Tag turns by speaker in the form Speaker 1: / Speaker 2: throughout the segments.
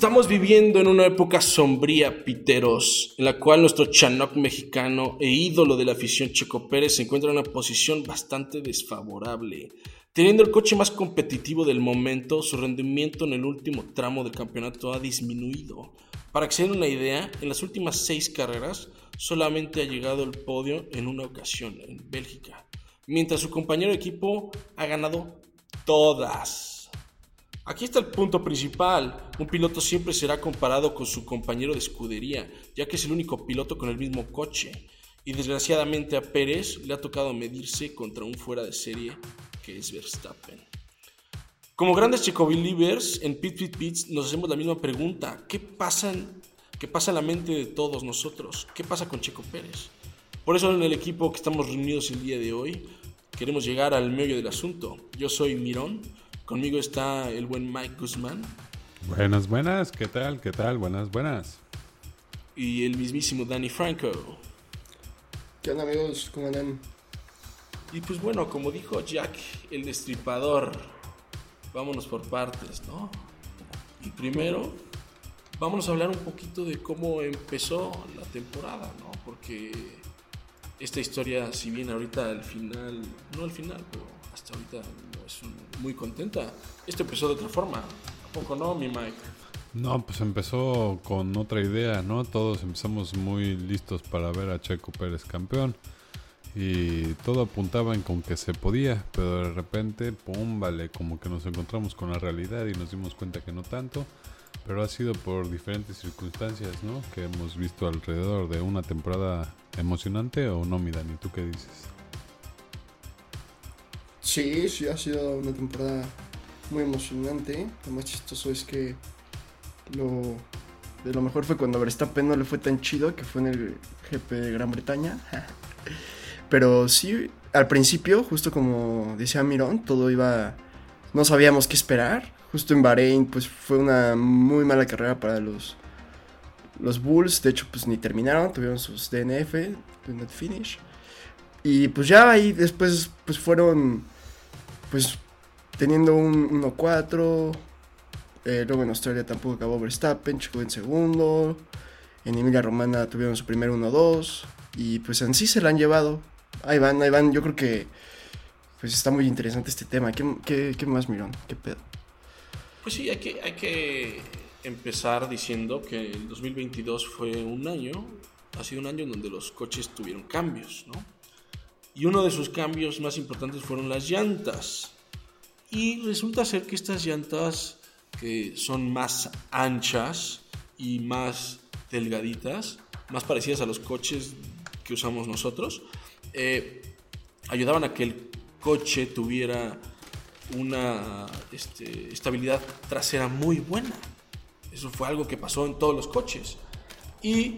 Speaker 1: Estamos viviendo en una época sombría, piteros, en la cual nuestro Chanoc mexicano e ídolo de la afición Checo Pérez se encuentra en una posición bastante desfavorable. Teniendo el coche más competitivo del momento, su rendimiento en el último tramo del campeonato ha disminuido. Para que se den una idea, en las últimas seis carreras solamente ha llegado al podio en una ocasión, en Bélgica, mientras su compañero de equipo ha ganado todas. Aquí está el punto principal. Un piloto siempre será comparado con su compañero de escudería, ya que es el único piloto con el mismo coche. Y desgraciadamente a Pérez le ha tocado medirse contra un fuera de serie que es Verstappen. Como grandes Checo Believers, en Pit Pit Pits nos hacemos la misma pregunta. ¿Qué pasa, en, ¿Qué pasa en la mente de todos nosotros? ¿Qué pasa con Checo Pérez? Por eso en el equipo que estamos reunidos el día de hoy, queremos llegar al meollo del asunto. Yo soy Mirón, conmigo está el buen Mike Guzmán
Speaker 2: Buenas, buenas. ¿Qué tal? ¿Qué tal? Buenas, buenas.
Speaker 1: y el mismísimo Danny Franco.
Speaker 3: ¿Qué onda, amigos? ¿Cómo andan?
Speaker 1: Y pues bueno, como dijo Jack, el destripador, vámonos por partes, ¿no? Y primero, vámonos a hablar un poquito de cómo empezó la temporada, ¿no? Porque esta historia, si bien ahorita al final, no al final, pero hasta ahorita no es muy contenta, esto empezó de otra forma. ¿A no, mi Mike?
Speaker 2: No, pues empezó con otra idea, ¿no? Todos empezamos muy listos para ver a Checo Pérez campeón. Y todo apuntaba en con que se podía, pero de repente, pum, vale, como que nos encontramos con la realidad y nos dimos cuenta que no tanto. Pero ha sido por diferentes circunstancias, ¿no? Que hemos visto alrededor de una temporada emocionante o no, mi Dani, ¿tú qué dices?
Speaker 3: Sí, sí, ha sido una temporada muy emocionante. Lo más chistoso es que lo de lo mejor fue cuando Verstappen no le fue tan chido, que fue en el GP de Gran Bretaña. Pero sí, al principio, justo como decía Mirón, todo iba... No sabíamos qué esperar. Justo en Bahrein, pues fue una muy mala carrera para los, los Bulls. De hecho, pues ni terminaron, tuvieron sus DNF, did not finish. Y pues ya ahí después, pues fueron, pues teniendo un 1-4. eh, luego en Australia tampoco acabó Verstappen, chocó en segundo. En Emilia Romana tuvieron su primer 1-2. Y pues en sí se la han llevado. Ahí van, ahí van. Yo creo que pues está muy interesante este tema. ¿Qué, qué, qué más, Mirón? ¿Qué pedo?
Speaker 1: Pues sí, hay que, hay que empezar diciendo que el 2022 fue un año, ha sido un año en donde los coches tuvieron cambios, ¿no? Y uno de sus cambios más importantes fueron las llantas. Y resulta ser que estas llantas, que son más anchas y más delgaditas, más parecidas a los coches que usamos nosotros, eh, ayudaban a que el coche tuviera una este, estabilidad trasera muy buena. Eso fue algo que pasó en todos los coches. Y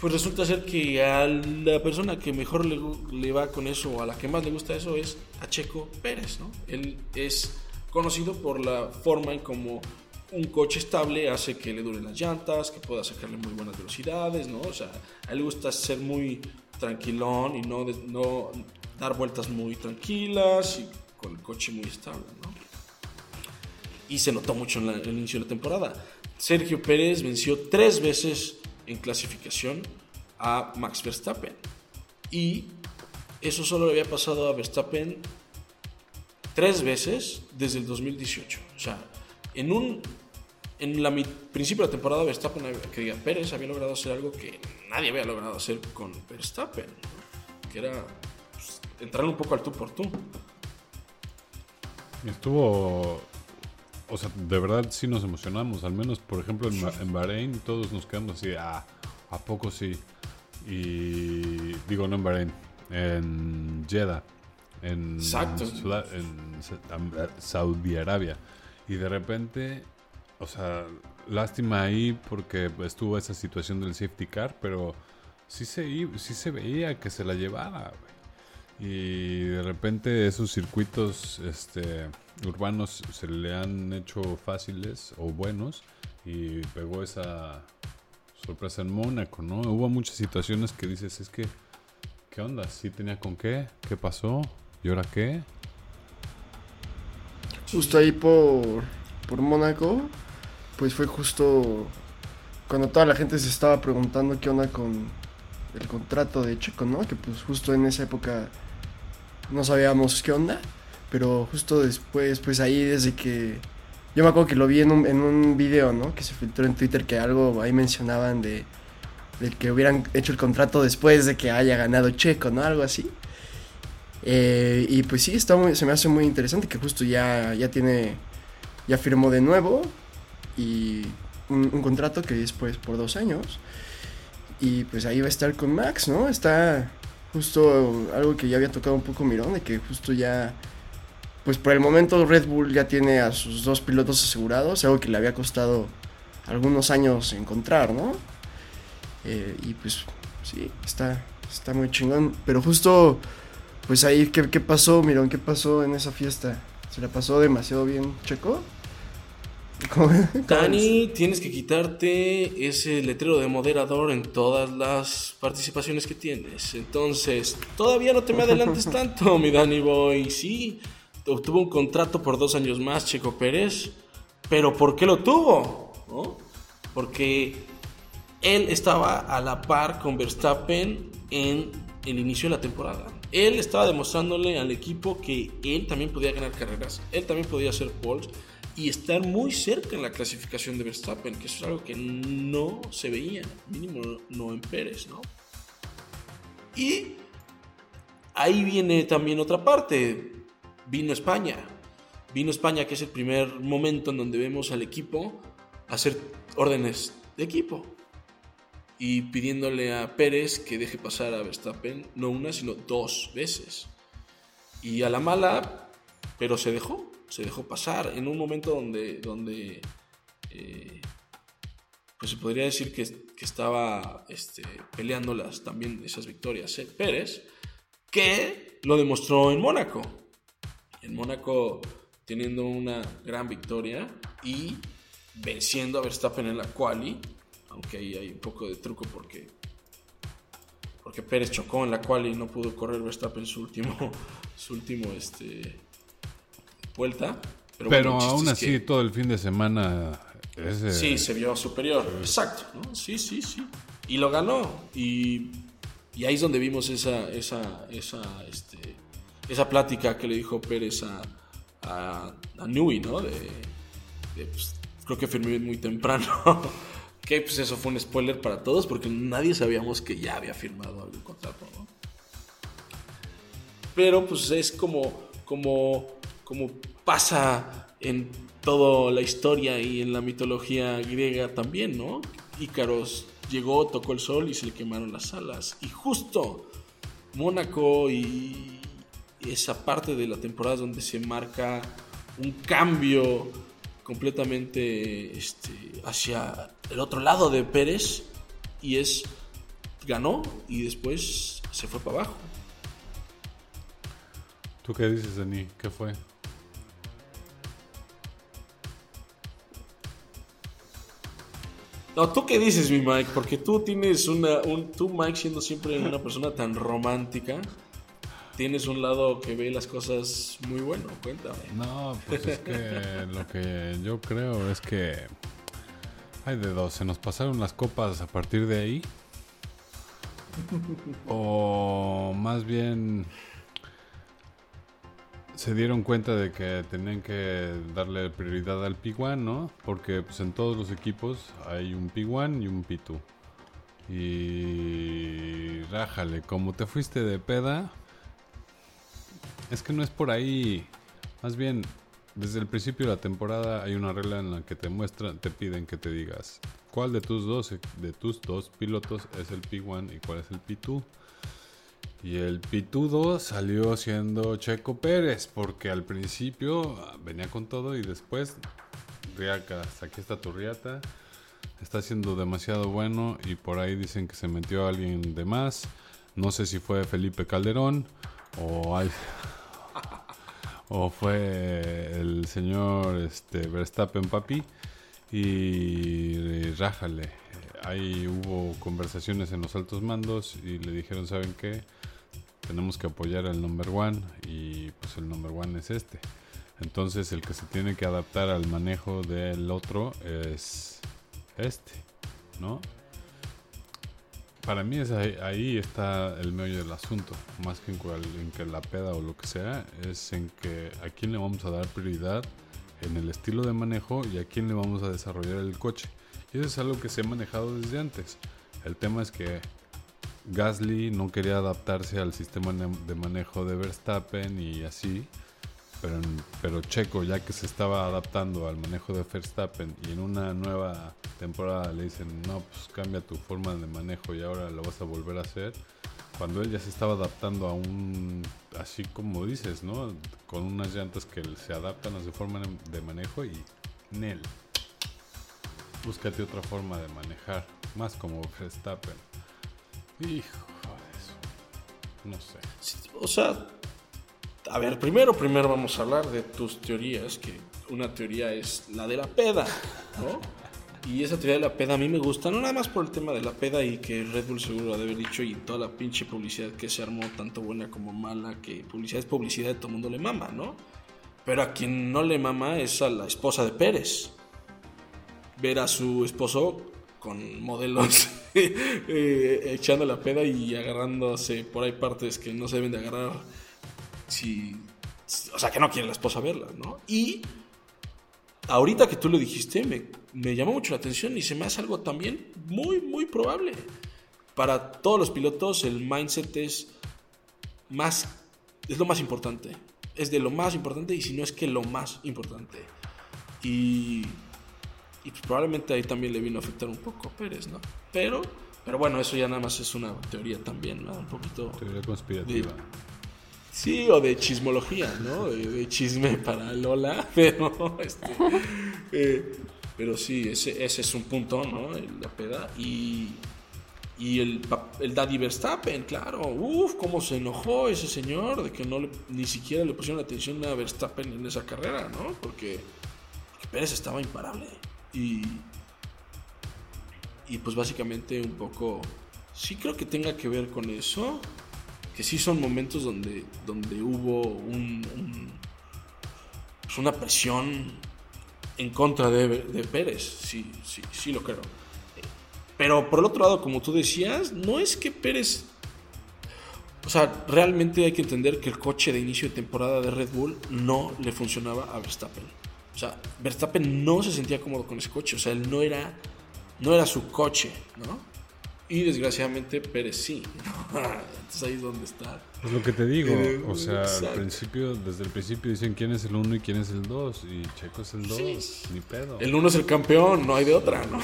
Speaker 1: pues resulta ser que a la persona que mejor le, le va con eso, o a la que más le gusta eso, es a Checo Pérez, ¿no? Él es conocido por la forma en como un coche estable hace que le duren las llantas, que pueda sacarle muy buenas velocidades, ¿no? O sea, a él le gusta ser muy tranquilón y no, no dar vueltas muy tranquilas y con el coche muy estable, ¿no? Y se notó mucho en, la- en el inicio de la temporada. Sergio Pérez venció tres veces en clasificación a Max Verstappen. Y eso solo le había pasado a Verstappen tres veces desde el 2018. O sea, en un en la principio de la temporada Verstappen que diga, Pérez había logrado hacer algo que nadie había logrado hacer con Verstappen, ¿no? que era pues, entrar un poco al tú por tú.
Speaker 2: Estuvo. O sea, de verdad sí nos emocionamos. Al menos, por ejemplo, en, en Bahrein todos nos quedamos así, ah, ¿a poco sí? Y digo, no en Bahrein, en Jeddah, en,
Speaker 1: Exacto.
Speaker 2: En eh, Saudi Arabia. Y de repente, o sea, lástima ahí porque estuvo esa situación del safety car, pero sí se, sí se veía que se la llevaba. Y de repente esos circuitos este, urbanos se le han hecho fáciles o buenos y pegó esa sorpresa en Mónaco, ¿no? Hubo muchas situaciones que dices, es que, ¿qué onda? ¿Sí tenía con qué? ¿Qué pasó? ¿Y ahora qué?
Speaker 3: Justo ahí por, por Mónaco, pues fue justo cuando toda la gente se estaba preguntando qué onda con el contrato de Checo, ¿no? Que pues justo en esa época no sabíamos qué onda, pero justo después, pues ahí desde que... Yo me acuerdo que lo vi en un, en un video, ¿no? Que se filtró en Twitter que algo ahí mencionaban de, de que hubieran hecho el contrato después de que haya ganado Checo, ¿no? Algo así. Eh, y pues sí, está muy- se me hace muy interesante que justo ya, ya tiene, ya firmó de nuevo y un, contrato que es pues por dos años. Y pues ahí va a estar con Max, ¿no? Está justo algo que ya había tocado un poco Mirón, de que justo ya, pues por el momento Red Bull ya tiene a sus dos pilotos asegurados, algo que le había costado algunos años encontrar, ¿no? Eh, y pues sí, está, está muy chingón. Pero justo, pues ahí, ¿qué, qué pasó, Mirón? ¿Qué pasó en esa fiesta? ¿Se la pasó demasiado bien, Checo?
Speaker 1: Dani, tienes que quitarte ese letrero de moderador en todas las participaciones que tienes. Entonces, todavía no te me adelantes tanto, mi Dani Boy. Sí, obtuvo un contrato por dos años más, Checo Pérez. Pero ¿por qué lo tuvo? ¿No? Porque él estaba a la par con Verstappen en el inicio de la temporada. Él estaba demostrándole al equipo que él también podía ganar carreras, él también podía hacer poles y estar muy cerca en la clasificación de Verstappen, que eso es algo que no se veía, mínimo no en Pérez, ¿no? Y ahí viene también otra parte, vino España. Vino España, que es el primer momento en donde vemos al equipo hacer órdenes de equipo y pidiéndole a Pérez que deje pasar a Verstappen no una, sino dos veces. Y a la mala, pero se dejó, se dejó pasar en un momento donde, donde eh, pues se podría decir que, que estaba este, peleándolas también esas victorias eh, Pérez, que lo demostró en Mónaco. En Mónaco teniendo una gran victoria y venciendo a Verstappen en la quali, aunque ahí hay un poco de truco porque porque Pérez chocó en la quali y no pudo correr Verstappen su último su último este vuelta, pero, bueno,
Speaker 2: aún así,
Speaker 1: que-
Speaker 2: todo el fin de semana... ese-
Speaker 1: Sí, se vio superior. Exacto, ¿no? Sí, sí, sí. Y lo ganó. Y, y ahí es donde vimos esa, esa, esa, este, esa plática que le dijo Pérez a, a, a Newey, ¿no? De, de, pues, creo que firmé muy temprano. que pues eso fue un spoiler para todos porque nadie sabíamos que ya había firmado algún contrato, ¿no? Pero pues es como, como, como pasa en toda la historia y en la mitología griega también, ¿no? Ícaros llegó, tocó el sol y se le quemaron las alas. Y justo Mónaco y esa parte de la temporada donde se marca un cambio completamente este, hacia el otro lado de Pérez y es ganó y después se fue para abajo.
Speaker 2: ¿Tú qué dices, Dani? ¿Qué fue?
Speaker 1: No, ¿tú qué dices, mi Mike? Porque tú tienes una. Un, tú, Mike, siendo siempre una persona tan romántica, tienes un lado que ve las cosas muy bueno. Cuéntame.
Speaker 2: No, pues es que lo que yo creo es que hay de dos. Se nos pasaron las copas a partir de ahí. O más bien se dieron cuenta de que tenían que darle prioridad al P1, ¿no? Porque pues en todos los equipos hay un P1 y un P2. Y rájale, como te fuiste de peda, es que no es por ahí. Más bien, desde el principio de la temporada hay una regla en la que te muestran, te piden que te digas cuál de tus dos, de tus dos pilotos es el P1 y cuál es el P2. Y el P2 salió siendo Checo Pérez, porque al principio venía con todo y después, Riacas, aquí está tu riata, está siendo demasiado bueno y por ahí dicen que se metió alguien de más. No sé si fue Felipe Calderón o hay, o fue el señor este, Verstappen Papi y rájale. ahí hubo conversaciones en los altos mandos y le dijeron, ¿saben qué? Tenemos que apoyar al number one y pues el number one es este. Entonces el que se tiene que adaptar al manejo del otro es este, ¿no? Para mí es ahí, está el meollo del asunto, más que en, en que la peda o lo que sea, es en que a quién le vamos a dar prioridad en el estilo de manejo y a quién le vamos a desarrollar el coche. Y eso es algo que se ha manejado desde antes. El tema es que Gasly no quería adaptarse al sistema de manejo de Verstappen y así. Pero, pero Checo, ya que se estaba adaptando al manejo de Verstappen y en una nueva temporada le dicen, no, pues cambia tu forma de manejo y ahora lo vas a volver a hacer. Cuando él ya se estaba adaptando a un, así como dices, ¿no? Con unas llantas que se adaptan a su forma de manejo y Nel. Búscate otra forma de manejar, más como Verstappen. Hijo de eso. No sé.
Speaker 1: O sea, a ver, primero, primero vamos a hablar de tus teorías, que una teoría es la de la peda, ¿no? Y esa teoría de la peda a mí me gusta, no nada más por el tema de la peda y que Red Bull seguro ha de haber dicho y toda la pinche publicidad que se armó, tanto buena como mala, que publicidad es publicidad, de todo el mundo le mama, ¿no? Pero a quien no le mama es a la esposa de Pérez. Ver a su esposo con modelos eh, echando la peda y agarrándose por ahí partes que no se deben de agarrar si, o sea, que no quiere la esposa verla, ¿no? Y ahorita que tú lo dijiste, me, me llamó mucho la atención y se me hace algo también muy, muy probable. Para todos los pilotos el mindset es más, es lo más importante. Es de lo más importante y si no es que lo más importante. Y, y pues probablemente ahí también le vino a afectar un poco a Pérez, ¿no? Pero, pero bueno, eso ya nada más es una teoría también, ¿no? Un poquito...
Speaker 2: Teoría conspirativa.
Speaker 1: Sí, o de chismología, ¿no? De, chisme para Lola, pero este, eh, pero sí, ese, ese, es un punto, ¿no? La peda. Y, y el, el Daddy Verstappen, claro. Uf, cómo se enojó ese señor de que no ni siquiera le pusieron atención a Verstappen en esa carrera, ¿no? Porque, porque Pérez estaba imparable. Y, y pues básicamente un poco, sí creo que tenga que ver con eso sí son momentos donde, donde hubo un, pues una presión en contra de, Pérez, sí, sí, sí lo creo. Pero por el otro lado, como tú decías, no es que Pérez... O sea, realmente hay que entender que el coche de inicio de temporada de Red Bull no le funcionaba a Verstappen. O sea, Verstappen no se sentía cómodo con ese coche. O sea, él no era, no era su coche, ¿no? Y desgraciadamente Pérez sí. Entonces ahí es donde está.
Speaker 2: Es lo que te digo. Eh, o sea, al principio, desde el principio dicen quién es el 1 y quién es el 2. Y Checo es el 2. Ni pedo.
Speaker 1: El 1 es el campeón, no hay de otra, ¿no?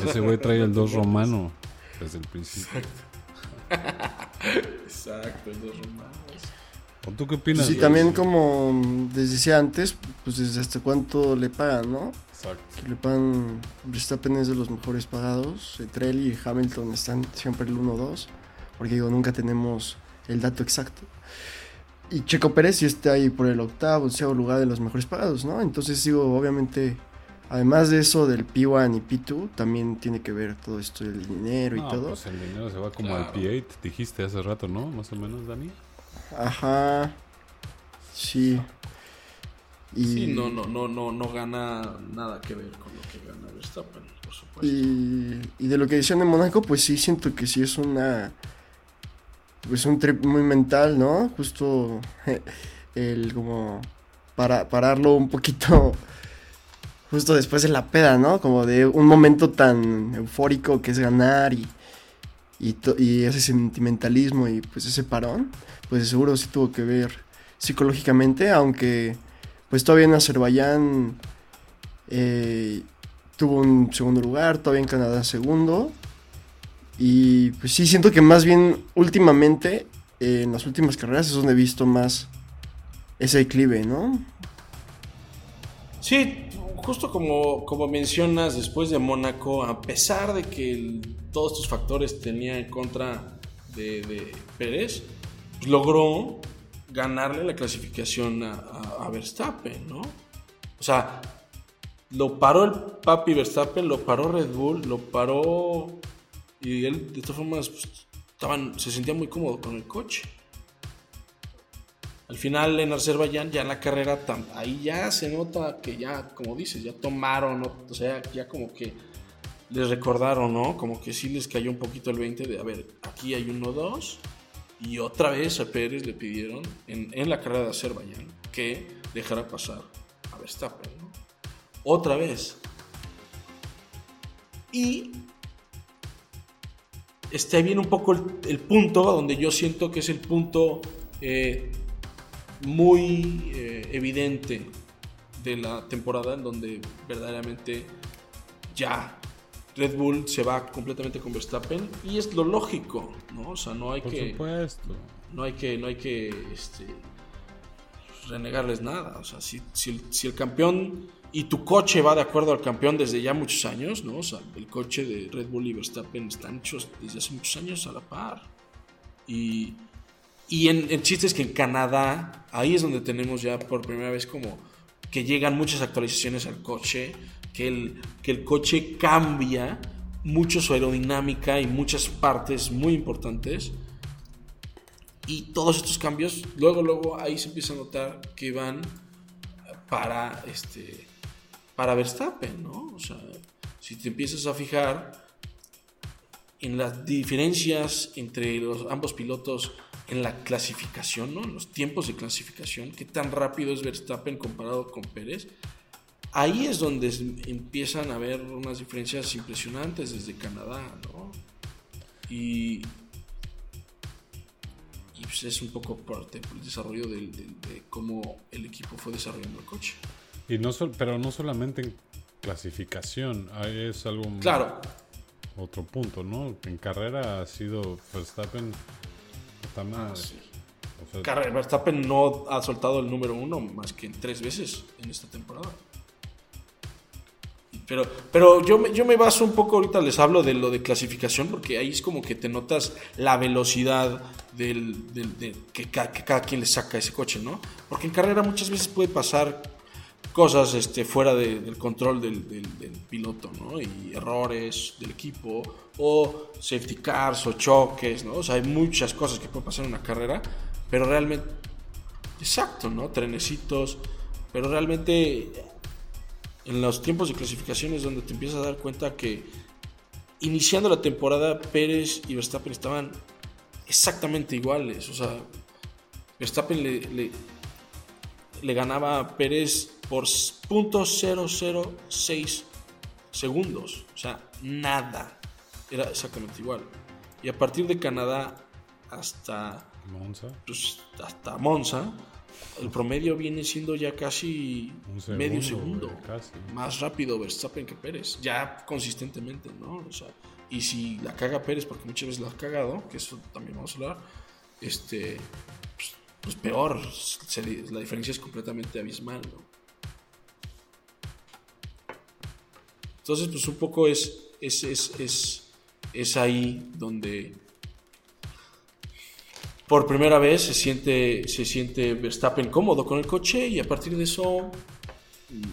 Speaker 2: Ese güey trae el 2 romano desde el principio.
Speaker 1: Exacto, el 2 romano.
Speaker 2: ¿O tú qué opinas?
Speaker 3: Sí, también como les decía antes, pues desde hasta cuánto le pagan, ¿no? Que le pagan, Verstappen es de los mejores pagados, Trell y Hamilton están siempre el 1-2, porque digo, nunca tenemos el dato exacto. Y Checo Pérez sí está ahí por el octavo, o lugar de los mejores pagados, ¿no? Entonces digo, obviamente, además de eso del P1 y P2, también tiene que ver todo esto del dinero y todo.
Speaker 2: Pues el dinero se va como al P8, dijiste hace rato, ¿no? Más o menos, Dani.
Speaker 3: Ajá. Sí.
Speaker 1: Y, sí, no, no, no, no, no gana nada que ver con lo que gana Verstappen, por supuesto.
Speaker 3: Y, y de lo que decían en Mónaco, pues sí siento que sí es una. Pues un trip muy mental, ¿no? Justo el como. Para pararlo un poquito. Justo después de la peda, ¿no? Como de un momento tan eufórico que es ganar y. Y, y ese sentimentalismo y pues ese parón, pues seguro sí tuvo que ver psicológicamente, aunque pues todavía en Azerbaiyán eh, tuvo un segundo lugar, todavía en Canadá segundo. Y pues sí, siento que más bien últimamente, eh, en las últimas carreras es donde he visto más ese declive, ¿no?
Speaker 1: Sí, justo como, como mencionas, después de Mónaco, a pesar de que todos estos factores tenía en contra de, Pérez, pues logró ganarle la clasificación a, Verstappen, ¿no? O sea, lo paró el papi Verstappen, lo paró Red Bull, lo paró y él de todas formas pues, estaban, se sentía muy cómodo con el coche. Al final en Azerbaiyán ya en la carrera ahí ya se nota que ya, como dices, ya tomaron, o sea, ya como que les recordaron, ¿no? Como que sí les cayó un poquito el 20 de, a ver, aquí hay uno, dos, y otra vez a Pérez le pidieron en, en la carrera de Azerbaiyán que dejara pasar a Verstappen. Otra vez. Y este viene un poco el, punto donde yo siento que es el punto eh, muy eh, evidente de la temporada en donde verdaderamente ya Red Bull se va completamente con Verstappen y es lo lógico, ¿no? O sea, no hay
Speaker 2: Por
Speaker 1: que
Speaker 2: supuesto.
Speaker 1: no hay que no hay que este, renegarles nada, o sea, si, si el campeón y tu coche va de acuerdo al campeón desde ya muchos años, ¿no? O sea, el coche de Red Bull y Verstappen están hechos desde hace muchos años a la par. Y, y en, el chiste es que en Canadá, ahí es donde tenemos ya por primera vez como que llegan muchas actualizaciones al coche, que el, que el coche cambia mucho su aerodinámica y muchas partes muy importantes. Y todos estos cambios, luego, luego ahí se empieza a notar que van para este para Verstappen, ¿no? O sea, si te empiezas a fijar en las diferencias entre los ambos pilotos en la clasificación, ¿no? En los tiempos de clasificación, qué tan rápido es Verstappen comparado con Pérez. Ahí es donde empiezan a haber unas diferencias impresionantes desde Canadá, ¿no? Y, y pues es un poco parte del desarrollo de cómo el equipo fue desarrollando el coche.
Speaker 2: Y no pero no solamente en clasificación, es algo
Speaker 1: claro.
Speaker 2: otro punto, ¿no? En carrera ha sido Verstappen
Speaker 1: ah, Verstappen no ha soltado el número uno más que tres veces en esta temporada. Pero, pero yo, me, yo me baso un poco, ahorita les hablo de lo de clasificación, porque ahí es como que te notas la velocidad del, de, que, que, cada quien le saca ese coche, ¿no? Porque en carrera muchas veces puede pasar cosas este, fuera del control del, piloto, ¿no? Y errores del equipo, o safety cars, o choques, ¿no? O sea, hay muchas cosas que pueden pasar en una carrera, pero realmente, exacto, ¿no? Trenecitos, pero realmente en los tiempos de clasificación es donde te empiezas a dar cuenta que iniciando la temporada Pérez y Verstappen estaban exactamente iguales, o sea, Verstappen le, le ganaba a Pérez por .006 segundos. O sea, nada. Era exactamente igual. Y a partir de Canadá hasta
Speaker 2: Monza,
Speaker 1: pues, hasta Monza el promedio viene siendo ya casi medio segundo. Más rápido Verstappen que Pérez. Ya consistentemente, ¿no? O sea, y si la caga Pérez, porque muchas veces la ha cagado, que eso también vamos a hablar, este, pues, pues peor. la diferencia es completamente abismal, ¿no? Entonces, pues un poco es, es, es, es, ahí donde por primera vez se siente, se siente Verstappen cómodo con el coche y a partir de eso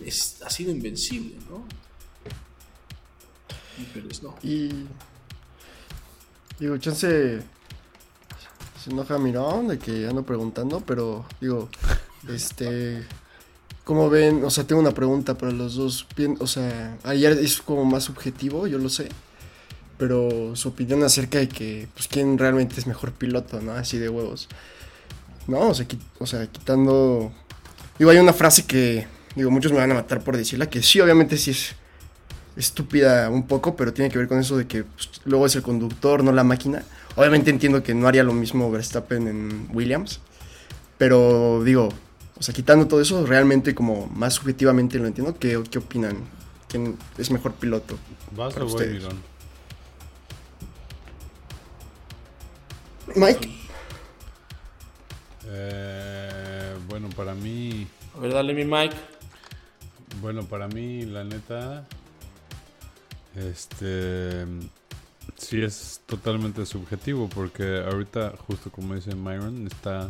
Speaker 1: es, ha sido invencible, ¿no? Y Pérez no.
Speaker 3: Y digo, chance se enoja Mirón de que ando preguntando, pero digo, este ¿Cómo ven? O sea, tengo una pregunta para los dos. o sea, ayer es como más subjetivo, yo lo sé. Pero su opinión acerca de que, pues, quién realmente es mejor piloto, ¿no? Así de huevos. No, o sea, o sea, quitando... Digo, hay una frase que, digo, muchos me van a matar por decirla, que sí, obviamente sí es estúpida un poco, pero tiene que ver con eso de que pues, luego es el conductor, no la máquina. Obviamente entiendo que no haría lo mismo Verstappen en Williams, pero digo, o sea, quitando todo eso, realmente como más subjetivamente lo entiendo. ¿Qué, qué opinan? ¿Quién es mejor piloto?
Speaker 2: Vas para ustedes?
Speaker 3: Mike.
Speaker 2: Eh, bueno, para mí...
Speaker 1: A ver, dale mi Mike.
Speaker 2: Bueno, para mí, la neta... Este... Sí es totalmente subjetivo porque ahorita, justo como dice Myron, está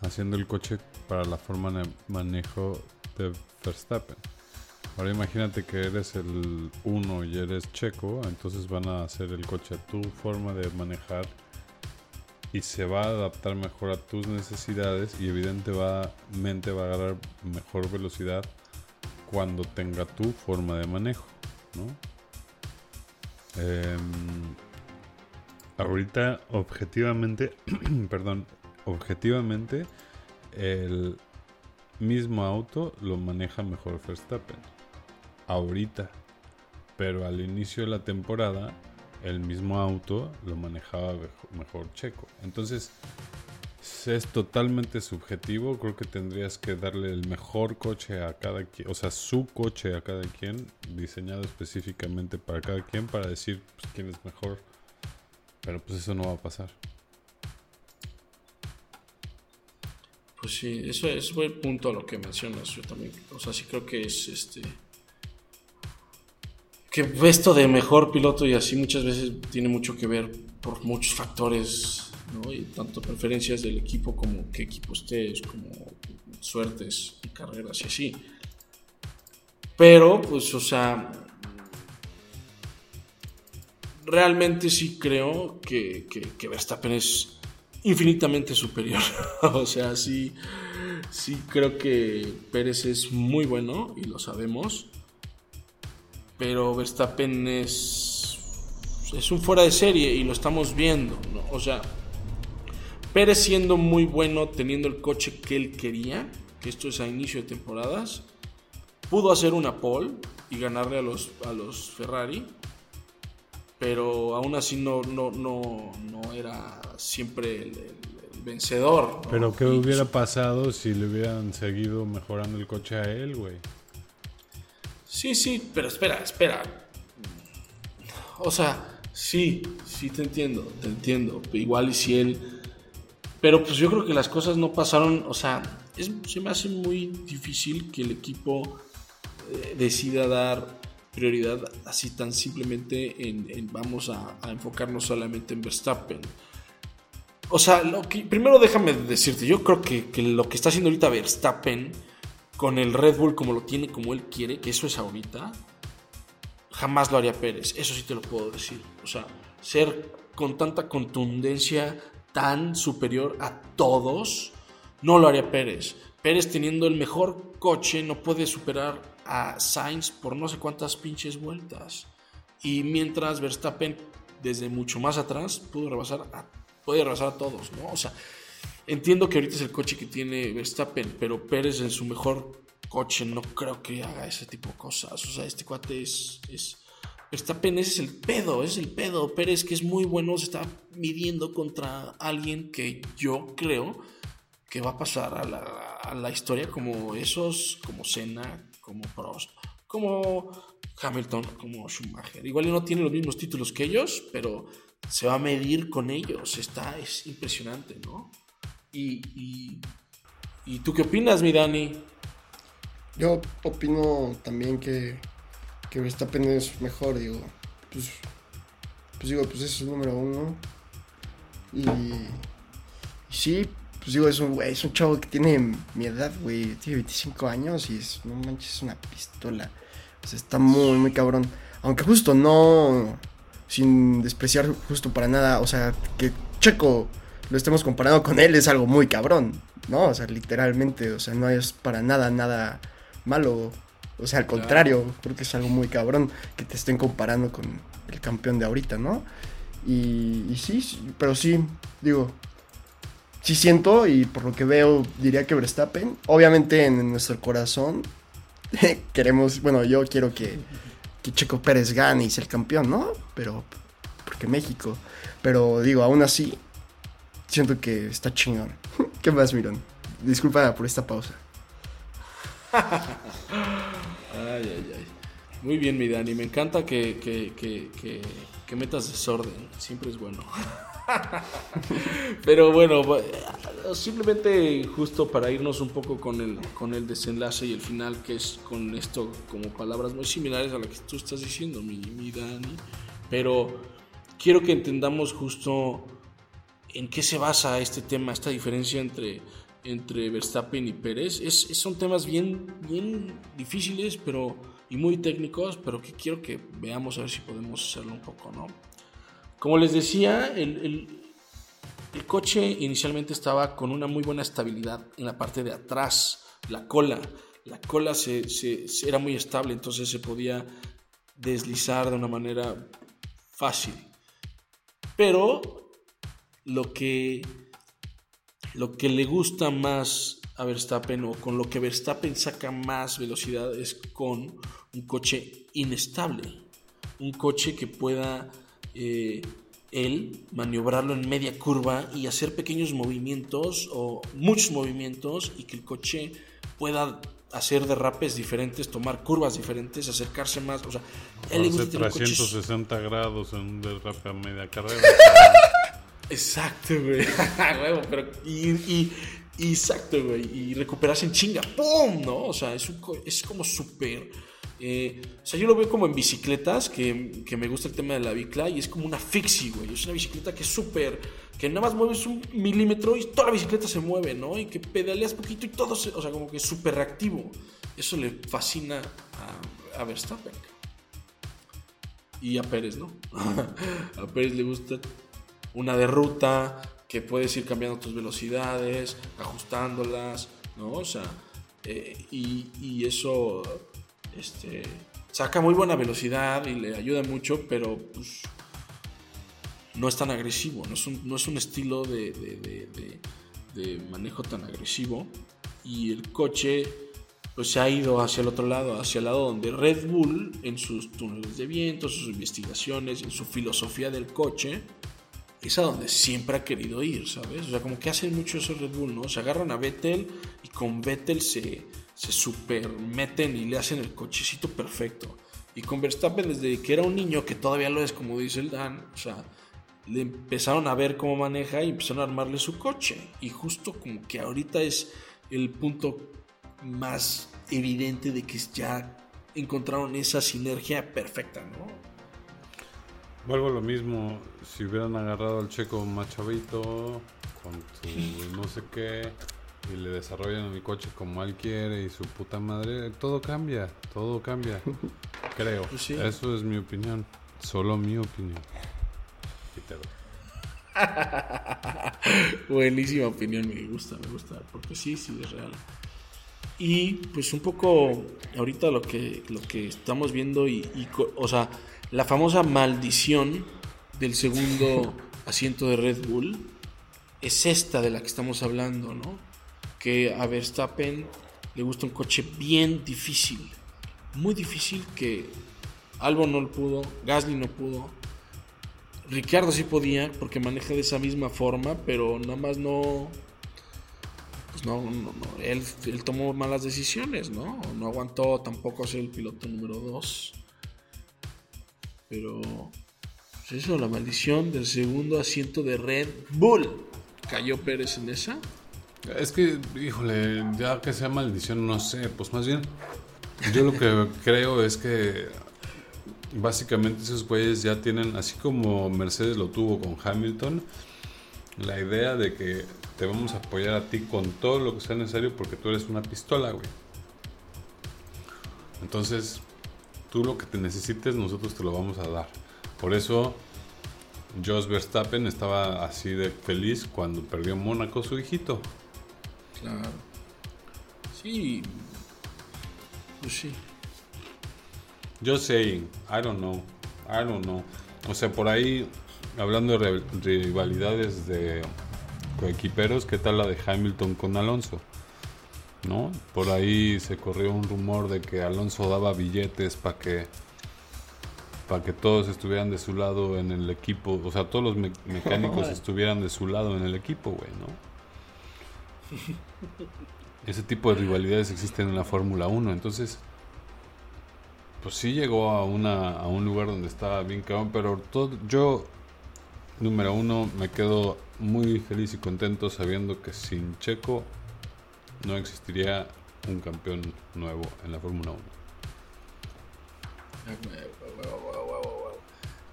Speaker 2: haciendo el coche para la forma de manejo de Verstappen. Ahora imagínate que eres el uno y eres checo, entonces van a hacer el coche a tu forma de manejar y se va a adaptar mejor a tus necesidades y evidentemente va a agarrar mejor velocidad cuando tenga tu forma de manejo, ¿no? Em, ahorita objetivamente, perdón, objetivamente el mismo auto lo maneja mejor Verstappen. Ahorita. Pero al inicio de la temporada el mismo auto lo manejaba mejor Checo. Entonces, es totalmente subjetivo. Creo que tendrías que darle el mejor coche a cada quien, o sea, su coche a cada quien, diseñado específicamente para cada quien, para decir pues, quién es mejor. Pero pues eso no va a pasar.
Speaker 1: Pues sí, eso es buen punto a lo que mencionas. Yo también, o sea, sí creo que es este que esto de mejor piloto y así muchas veces tiene mucho que ver por muchos factores, ¿no? Y tanto preferencias del equipo como qué equipo estés, como suertes y carreras y así. Pero, pues, o sea, realmente sí creo que, que, Verstappen es infinitamente superior. o sea, sí, sí creo que Pérez es muy bueno y lo sabemos pero Verstappen es, es un fuera de serie y lo estamos viendo. O sea, Pérez siendo muy bueno, teniendo el coche que él quería, que esto es a inicio de temporadas, pudo hacer una pole y ganarle a los, a los Ferrari, pero aún así no, no, no, no era siempre el, vencedor.
Speaker 2: Pero ¿qué hubiera pasado si le hubieran seguido mejorando el coche a él, güey?
Speaker 1: Sí, sí, pero espera, espera. O sea, sí, sí te entiendo, te entiendo. Igual y si él... Pero pues yo creo que las cosas no pasaron, o sea, se me hace muy difícil que el equipo eh, decida dar prioridad así tan simplemente en, vamos a, enfocarnos solamente en Verstappen. O sea, lo que, primero déjame decirte, yo creo que, que lo que está haciendo ahorita Verstappen con el Red Bull como lo tiene, como él quiere, que eso es ahorita, jamás lo haría Pérez. Eso sí te lo puedo decir. O sea, ser con tanta contundencia tan superior a todos, no lo haría Pérez. Pérez teniendo el mejor coche no puede superar a Sainz por no sé cuántas pinches vueltas. Y mientras Verstappen desde mucho más atrás pudo rebasar a, puede rebasar a todos. O sea, Entiendo que ahorita es el coche que tiene Verstappen, pero Pérez en su mejor coche no creo que haga ese tipo de cosas. O sea, este cuate es, es Verstappen ese es el pedo, es el pedo. Pérez que es muy bueno se está midiendo contra alguien que yo creo que va a pasar a la, a la historia como esos, como Senna, como Prost, como Hamilton, como Schumacher. Igual no tiene los mismos títulos que ellos, pero se va a medir con ellos. Está, es impresionante, ¿no? Y, y, tú qué opinas, mi Dani?
Speaker 3: Yo opino también que, que Verstappen es mejor, digo. Pues, pues digo, pues es el número uno. Y, sí, pues digo, es un, es un chavo que tiene mi edad, güey. Tiene 25 años y es, no manches, es una pistola. O sea, está muy, muy cabrón. Aunque justo no, sin despreciar justo para nada, o sea, que Checo lo estemos comparando con él es algo muy cabrón, ¿no? O sea, literalmente, o sea, no es para nada, nada malo. O sea, al contrario, creo que es algo muy cabrón que te estén comparando con el campeón de ahorita, ¿no? Y, sí, pero sí, digo, sí siento y por lo que veo diría que Verstappen, obviamente en nuestro corazón queremos, bueno, yo quiero que, que Checo Pérez gane y sea el campeón, ¿no? Pero, porque México, pero digo, aún así, siento que está chingón. ¿Qué más, Mirón? Disculpa por esta pausa.
Speaker 1: ay, ay, ay. Muy bien, mi Dani. Me encanta que, que, que, que, metas desorden. Siempre es bueno. Pero bueno, simplemente justo para irnos un poco con el, con el desenlace y el final, que es con esto como palabras muy similares a lo que tú estás diciendo, mi, mi Dani. Pero quiero que entendamos justo en qué se basa este tema, esta diferencia entre, entre Verstappen y Pérez. Es, son temas bien, bien difíciles, pero y muy técnicos, pero que quiero que veamos a ver si podemos hacerlo un poco, ¿no? Como les decía, el, el, coche inicialmente estaba con una muy buena estabilidad en la parte de atrás, la cola. La cola se, se, era muy estable, entonces se podía deslizar de una manera fácil. Pero lo que, lo que le gusta más a Verstappen o con lo que Verstappen saca más velocidad es con un coche inestable. Un coche que pueda eh, él maniobrarlo en media curva y hacer pequeños movimientos o muchos movimientos y que el coche pueda hacer derrapes diferentes, tomar curvas diferentes, acercarse más. O sea,
Speaker 2: él le 360 grados en un derrape a media carrera.
Speaker 1: Exacto, güey. pero, y, exacto, güey. Y recuperarse en chinga. ¡Pum! ¿No? O sea, es, un, es como súper. Eh, o sea, yo lo veo como en bicicletas, que, que, me gusta el tema de la bicla, y es como una fixie, güey. Es una bicicleta que es súper. que nada más mueves un milímetro y toda la bicicleta se mueve, ¿no? Y que pedaleas poquito y todo se. o sea, como que es súper reactivo. Eso le fascina a, a Verstappen. Y a Pérez, ¿no? a Pérez le gusta una de ruta, que puedes ir cambiando tus velocidades, ajustándolas, ¿no? O sea, eh, y, eso este, saca muy buena velocidad y le ayuda mucho, pero pues, no es tan agresivo, no es un, no es un estilo de, de, manejo tan agresivo. Y el coche pues se ha ido hacia el otro lado, hacia el lado donde Red Bull, en sus túneles de viento, sus investigaciones, en su filosofía del coche, es a donde siempre ha querido ir, ¿sabes? O sea, como que hacen mucho eso Red Bull, ¿no? Se agarran a Vettel y con Vettel se, se super meten y le hacen el cochecito perfecto. Y con Verstappen desde que era un niño, que todavía lo es, como dice el Dan, o sea, le empezaron a ver cómo maneja y empezaron a armarle su coche. Y justo como que ahorita es el punto más evidente de que ya encontraron esa sinergia perfecta, ¿no?
Speaker 2: Vuelvo a lo mismo, si hubieran agarrado al checo machavito con su no sé qué y le desarrollan mi coche como él quiere y su puta madre, todo cambia, todo cambia. Creo. Pues Eso es mi opinión, solo mi opinión.
Speaker 1: Buenísima opinión, me gusta, me gusta, porque sí, sí es real. Y pues un poco ahorita lo que, lo que estamos viendo y, y o sea, la famosa maldición del segundo asiento de Red Bull es esta de la que estamos hablando, ¿no? Que a Verstappen le gusta un coche bien difícil, muy difícil que Albon no lo pudo, Gasly no pudo, Ricardo sí podía porque maneja de esa misma forma, pero nada más no, pues no, no, no él, él, tomó malas decisiones, ¿no? No aguantó tampoco ser el piloto número 2. Pero pues eso, la maldición del segundo asiento de Red Bull. ¿Cayó Pérez en esa?
Speaker 2: Es que, híjole, ya que sea maldición, no sé, pues más bien, yo lo que creo es que básicamente esos güeyes ya tienen, así como Mercedes lo tuvo con Hamilton, la idea de que te vamos a apoyar a ti con todo lo que sea necesario porque tú eres una pistola, güey. Entonces, tú lo que te necesites, nosotros te lo vamos a dar. Por eso, Jos Verstappen estaba así de feliz cuando perdió Mónaco su hijito.
Speaker 1: Claro. Sí. Pues sí.
Speaker 2: Just saying, I don't know. I don't know. O sea, por ahí, hablando de rivalidades de coequiperos, ¿qué tal la de Hamilton con Alonso? ¿No? Por ahí se corrió un rumor de que Alonso daba billetes para que para que todos estuvieran de su lado en el equipo, o sea, todos los mecánicos estuvieran de su lado en el equipo, güey, ¿no? Ese tipo de rivalidades existen en la Fórmula 1, entonces pues sí llegó a una a un lugar donde estaba bien cabrón, pero todo, yo número uno me quedo muy feliz y contento sabiendo que sin Checo no existiría un campeón nuevo en la Fórmula 1.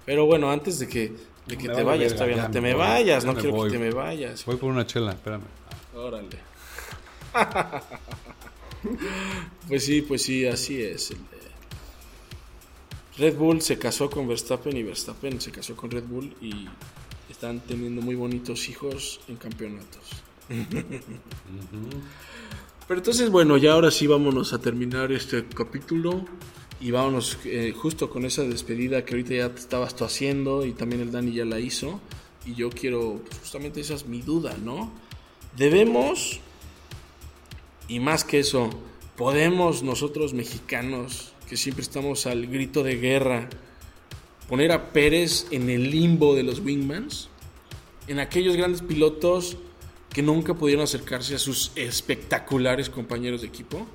Speaker 1: Pero bueno, antes de que, de que te vayas, todavía no te me vayas, no quiero que te me vayas.
Speaker 2: Voy por una chela, espérame.
Speaker 1: Órale. pues sí, pues sí, así es. Red Bull se casó con Verstappen y Verstappen se casó con Red Bull y están teniendo muy bonitos hijos en campeonatos. Pero entonces, bueno, ya ahora sí vámonos a terminar este capítulo y vámonos eh, justo con esa despedida que ahorita ya estabas tú haciendo y también el Dani ya la hizo. Y yo quiero, pues, justamente esa es mi duda, ¿no? Debemos, y más que eso, podemos nosotros mexicanos, que siempre estamos al grito de guerra, poner a Pérez en el limbo de los wingmans, en aquellos grandes pilotos que nunca pudieron acercarse a sus espectaculares compañeros de equipo.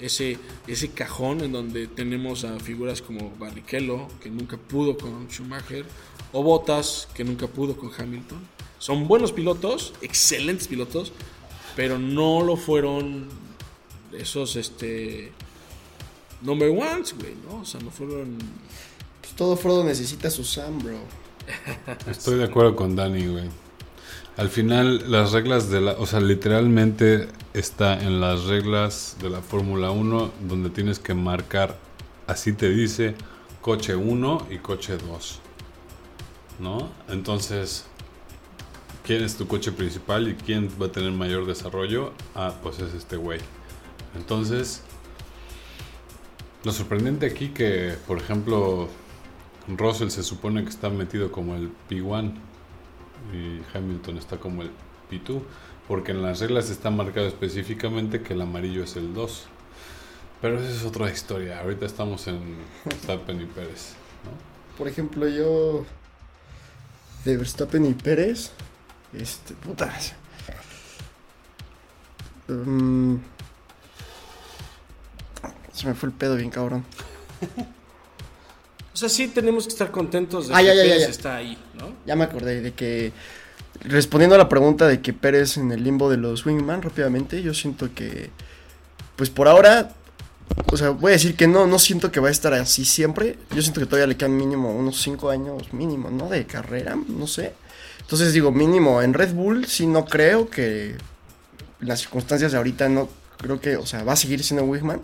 Speaker 1: Ese, ese cajón en donde tenemos a figuras como Barrichello, que nunca pudo con Schumacher, o Bottas, que nunca pudo con Hamilton. Son buenos pilotos, excelentes pilotos, pero no lo fueron esos este number ones, güey, ¿no? O sea, no fueron.
Speaker 3: Pues todo Frodo necesita su Sam, bro.
Speaker 2: Estoy de acuerdo con Dani, güey. Al final, las reglas de la. O sea, literalmente está en las reglas de la Fórmula 1 donde tienes que marcar, así te dice, coche 1 y coche 2. ¿No? Entonces, ¿quién es tu coche principal y quién va a tener mayor desarrollo? Ah, pues es este güey. Entonces, lo sorprendente aquí que, por ejemplo, Russell se supone que está metido como el P1 y Hamilton está como el P2, porque en las reglas está marcado específicamente que el amarillo es el 2. Pero esa es otra historia. Ahorita estamos en Verstappen y Pérez.
Speaker 3: Por ejemplo, yo de Verstappen y Pérez, este, putas. Mm, se me fue el pedo bien cabrón.
Speaker 1: O sea, sí tenemos que estar contentos de
Speaker 3: Ah,
Speaker 1: que
Speaker 3: ya, ya,
Speaker 1: Pérez
Speaker 3: ya.
Speaker 1: está ahí, ¿no?
Speaker 3: Ya me acordé de que, respondiendo a la pregunta de que Pérez en el limbo de los Wingman, rápidamente, yo siento que, pues por ahora, o sea, voy a decir que no, no siento que va a estar así siempre. Yo siento que todavía le quedan mínimo unos 5 años mínimo, ¿no? De carrera, no sé. Entonces digo, mínimo en Red Bull, sí no creo que las circunstancias de ahorita no creo que, o sea, va a seguir siendo Wingman.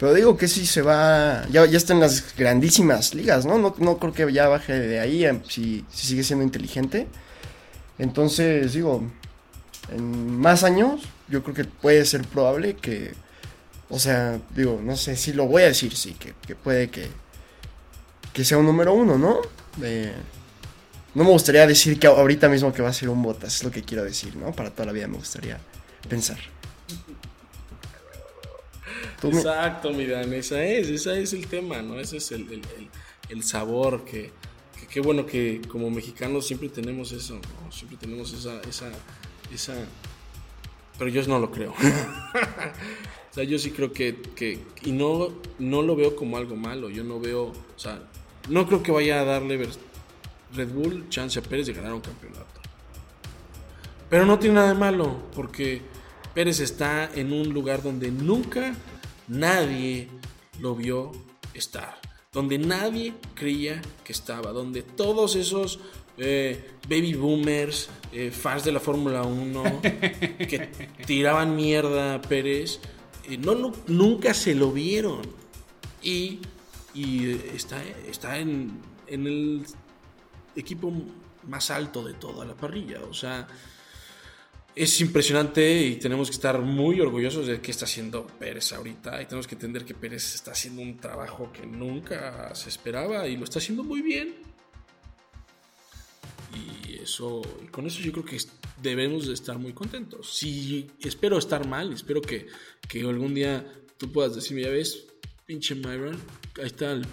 Speaker 3: Pero digo que sí se va. Ya, ya está en las grandísimas ligas, ¿no? No, creo que ya baje de ahí em, si, si sigue siendo inteligente. Entonces, digo, en más años, yo creo que puede ser probable que. O sea, digo, no sé si lo voy a decir, sí, que, puede que. Que sea un número uno, ¿no? No me gustaría decir que ahorita mismo que va a ser un Botas, es lo que quiero decir, ¿no? Para toda la vida me gustaría pensar.
Speaker 1: Exacto, mi Dan, esa es, esa es el tema, ¿no? Ese es el, sabor que, qué bueno que como mexicanos siempre tenemos eso, ¿no? Siempre tenemos esa, esa, esa, pero yo no lo creo. o sea, yo sí creo que, que y no, no lo veo como algo malo, yo no veo, o sea, no creo que vaya a darle Red Bull chance a Pérez de ganar un campeonato. Pero no tiene nada de malo, porque Pérez está en un lugar donde nunca nadie lo vio estar. Donde nadie creía que estaba. Donde todos esos eh, baby boomers, eh, fans de la Fórmula 1, que tiraban mierda a Pérez, eh, no, nunca se lo vieron. Y, y, está, está en, en el equipo más alto de toda la parrilla. O sea, es impresionante y tenemos que estar muy orgullosos de qué está haciendo Pérez ahorita. Y tenemos que entender que Pérez está haciendo un trabajo que nunca se esperaba y lo está haciendo muy bien. Y eso, con eso yo creo que debemos de estar muy contentos. Si espero estar mal, espero que, que algún día tú puedas decirme, ya ves, pinche Myron, ahí está el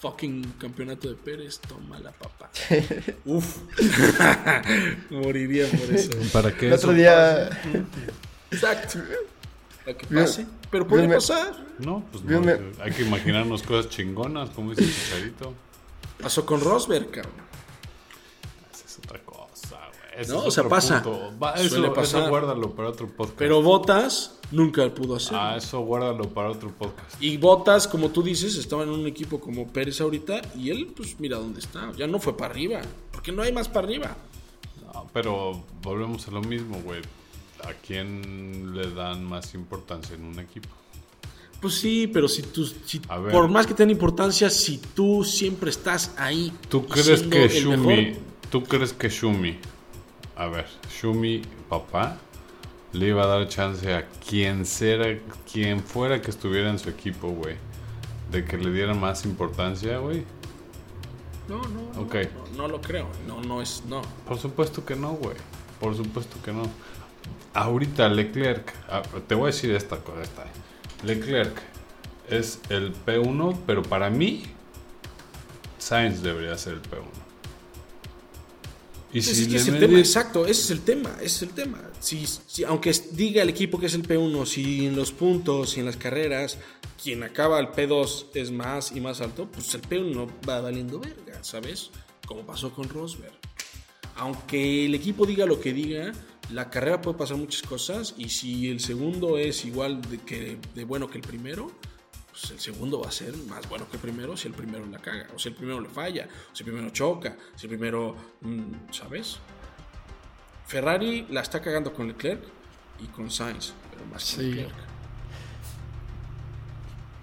Speaker 1: fucking campeonato de Pérez, toma la papá. Uf, moriría por eso.
Speaker 2: ¿Para qué
Speaker 3: El
Speaker 2: eso
Speaker 3: otro día.
Speaker 1: Exacto. Para que pase. Pero puede
Speaker 3: Bien,
Speaker 1: pasar.
Speaker 2: No, pues no,
Speaker 3: me-
Speaker 2: hay que imaginarnos cosas chingonas, como dice Chicharito.
Speaker 1: Pasó con Rosberg, cabrón.
Speaker 2: Ese
Speaker 1: No,
Speaker 2: es
Speaker 1: o sea, pasa.
Speaker 2: punto. Va,
Speaker 1: Suele
Speaker 2: eso, eso
Speaker 1: pasar.
Speaker 2: guárdalo para otro podcast.
Speaker 1: Pero Botas nunca pudo hacer.
Speaker 2: Ah, eso guárdalo para otro podcast.
Speaker 1: Y Botas, como tú dices, estaba en un equipo como Pérez ahorita. Y él, pues mira dónde está. Ya no fue para arriba. Porque no hay más para arriba.
Speaker 2: No, pero volvemos a lo mismo, güey. ¿A quién le dan más importancia en un equipo?
Speaker 1: Pues sí, pero si tú, si- por más que tenga importancia, si tú siempre estás ahí.
Speaker 2: ¿Tú crees que Shumi,
Speaker 1: mejor,
Speaker 2: tú crees que Shumi, a ver, Shumi, papá, le iba a dar chance a quien sea, quien fuera que estuviera en su equipo, güey, de que le diera más importancia, güey?
Speaker 1: No, no, no,
Speaker 2: Ok.
Speaker 1: no, no lo creo. No, no es, no.
Speaker 2: Por supuesto que no, güey. Por supuesto que no. Ahorita Leclerc, te voy a decir esta cosa, esta. Leclerc es el P1, pero para mí Sainz debería ser el P1. Y
Speaker 1: Es,
Speaker 2: si
Speaker 1: que
Speaker 2: le
Speaker 1: es el tema, exacto, ese es el tema, ese es el tema. Si, si- aunque diga el equipo que es el P1, si en los puntos y en las carreras quien acaba el P2 es más y más alto, pues el P1 va valiendo verga, ¿sabes? Como pasó con Rosberg. Aunque el equipo diga lo que diga, la carrera puede pasar muchas cosas y si el segundo es igual de, que, de bueno que el primero, pues el segundo va a ser más bueno que el primero si el primero la caga, o si el primero le falla, o si el primero choca, si el primero, mm, ¿sabes? Ferrari la está cagando con Leclerc y con Sainz, pero más con
Speaker 3: Sí.
Speaker 1: Leclerc.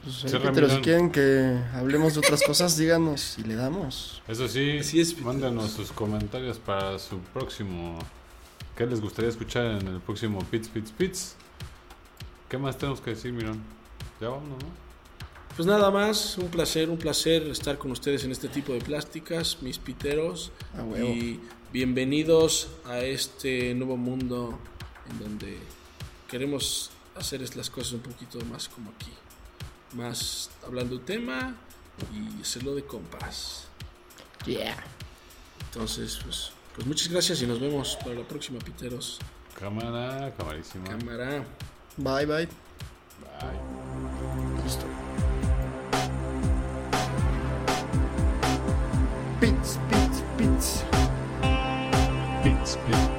Speaker 3: Pues,
Speaker 2: Ramiro.
Speaker 3: si quieren que hablemos de otras cosas, díganos y le damos.
Speaker 2: Eso sí,
Speaker 1: Así es,
Speaker 2: mándanos sus comentarios para su próximo. ¿Qué les gustaría escuchar en el próximo Pits, Pits, Pits? ¿Qué más tenemos que decir, Mirón? Ya vámonos, ¿no?
Speaker 1: Pues nada más, un placer, un placer estar con ustedes en este tipo de plásticas, mis piteros.
Speaker 3: A huevo.
Speaker 1: Y bienvenidos a este nuevo mundo en donde queremos hacer las cosas un poquito más como aquí. Más hablando de tema y hacerlo de compas.
Speaker 3: Yeah.
Speaker 1: Entonces, pues, pues muchas gracias y nos vemos para la próxima, piteros.
Speaker 2: Cámara, camarísima.
Speaker 1: Cámara.
Speaker 3: Bye, bye.
Speaker 2: Bye.
Speaker 3: split.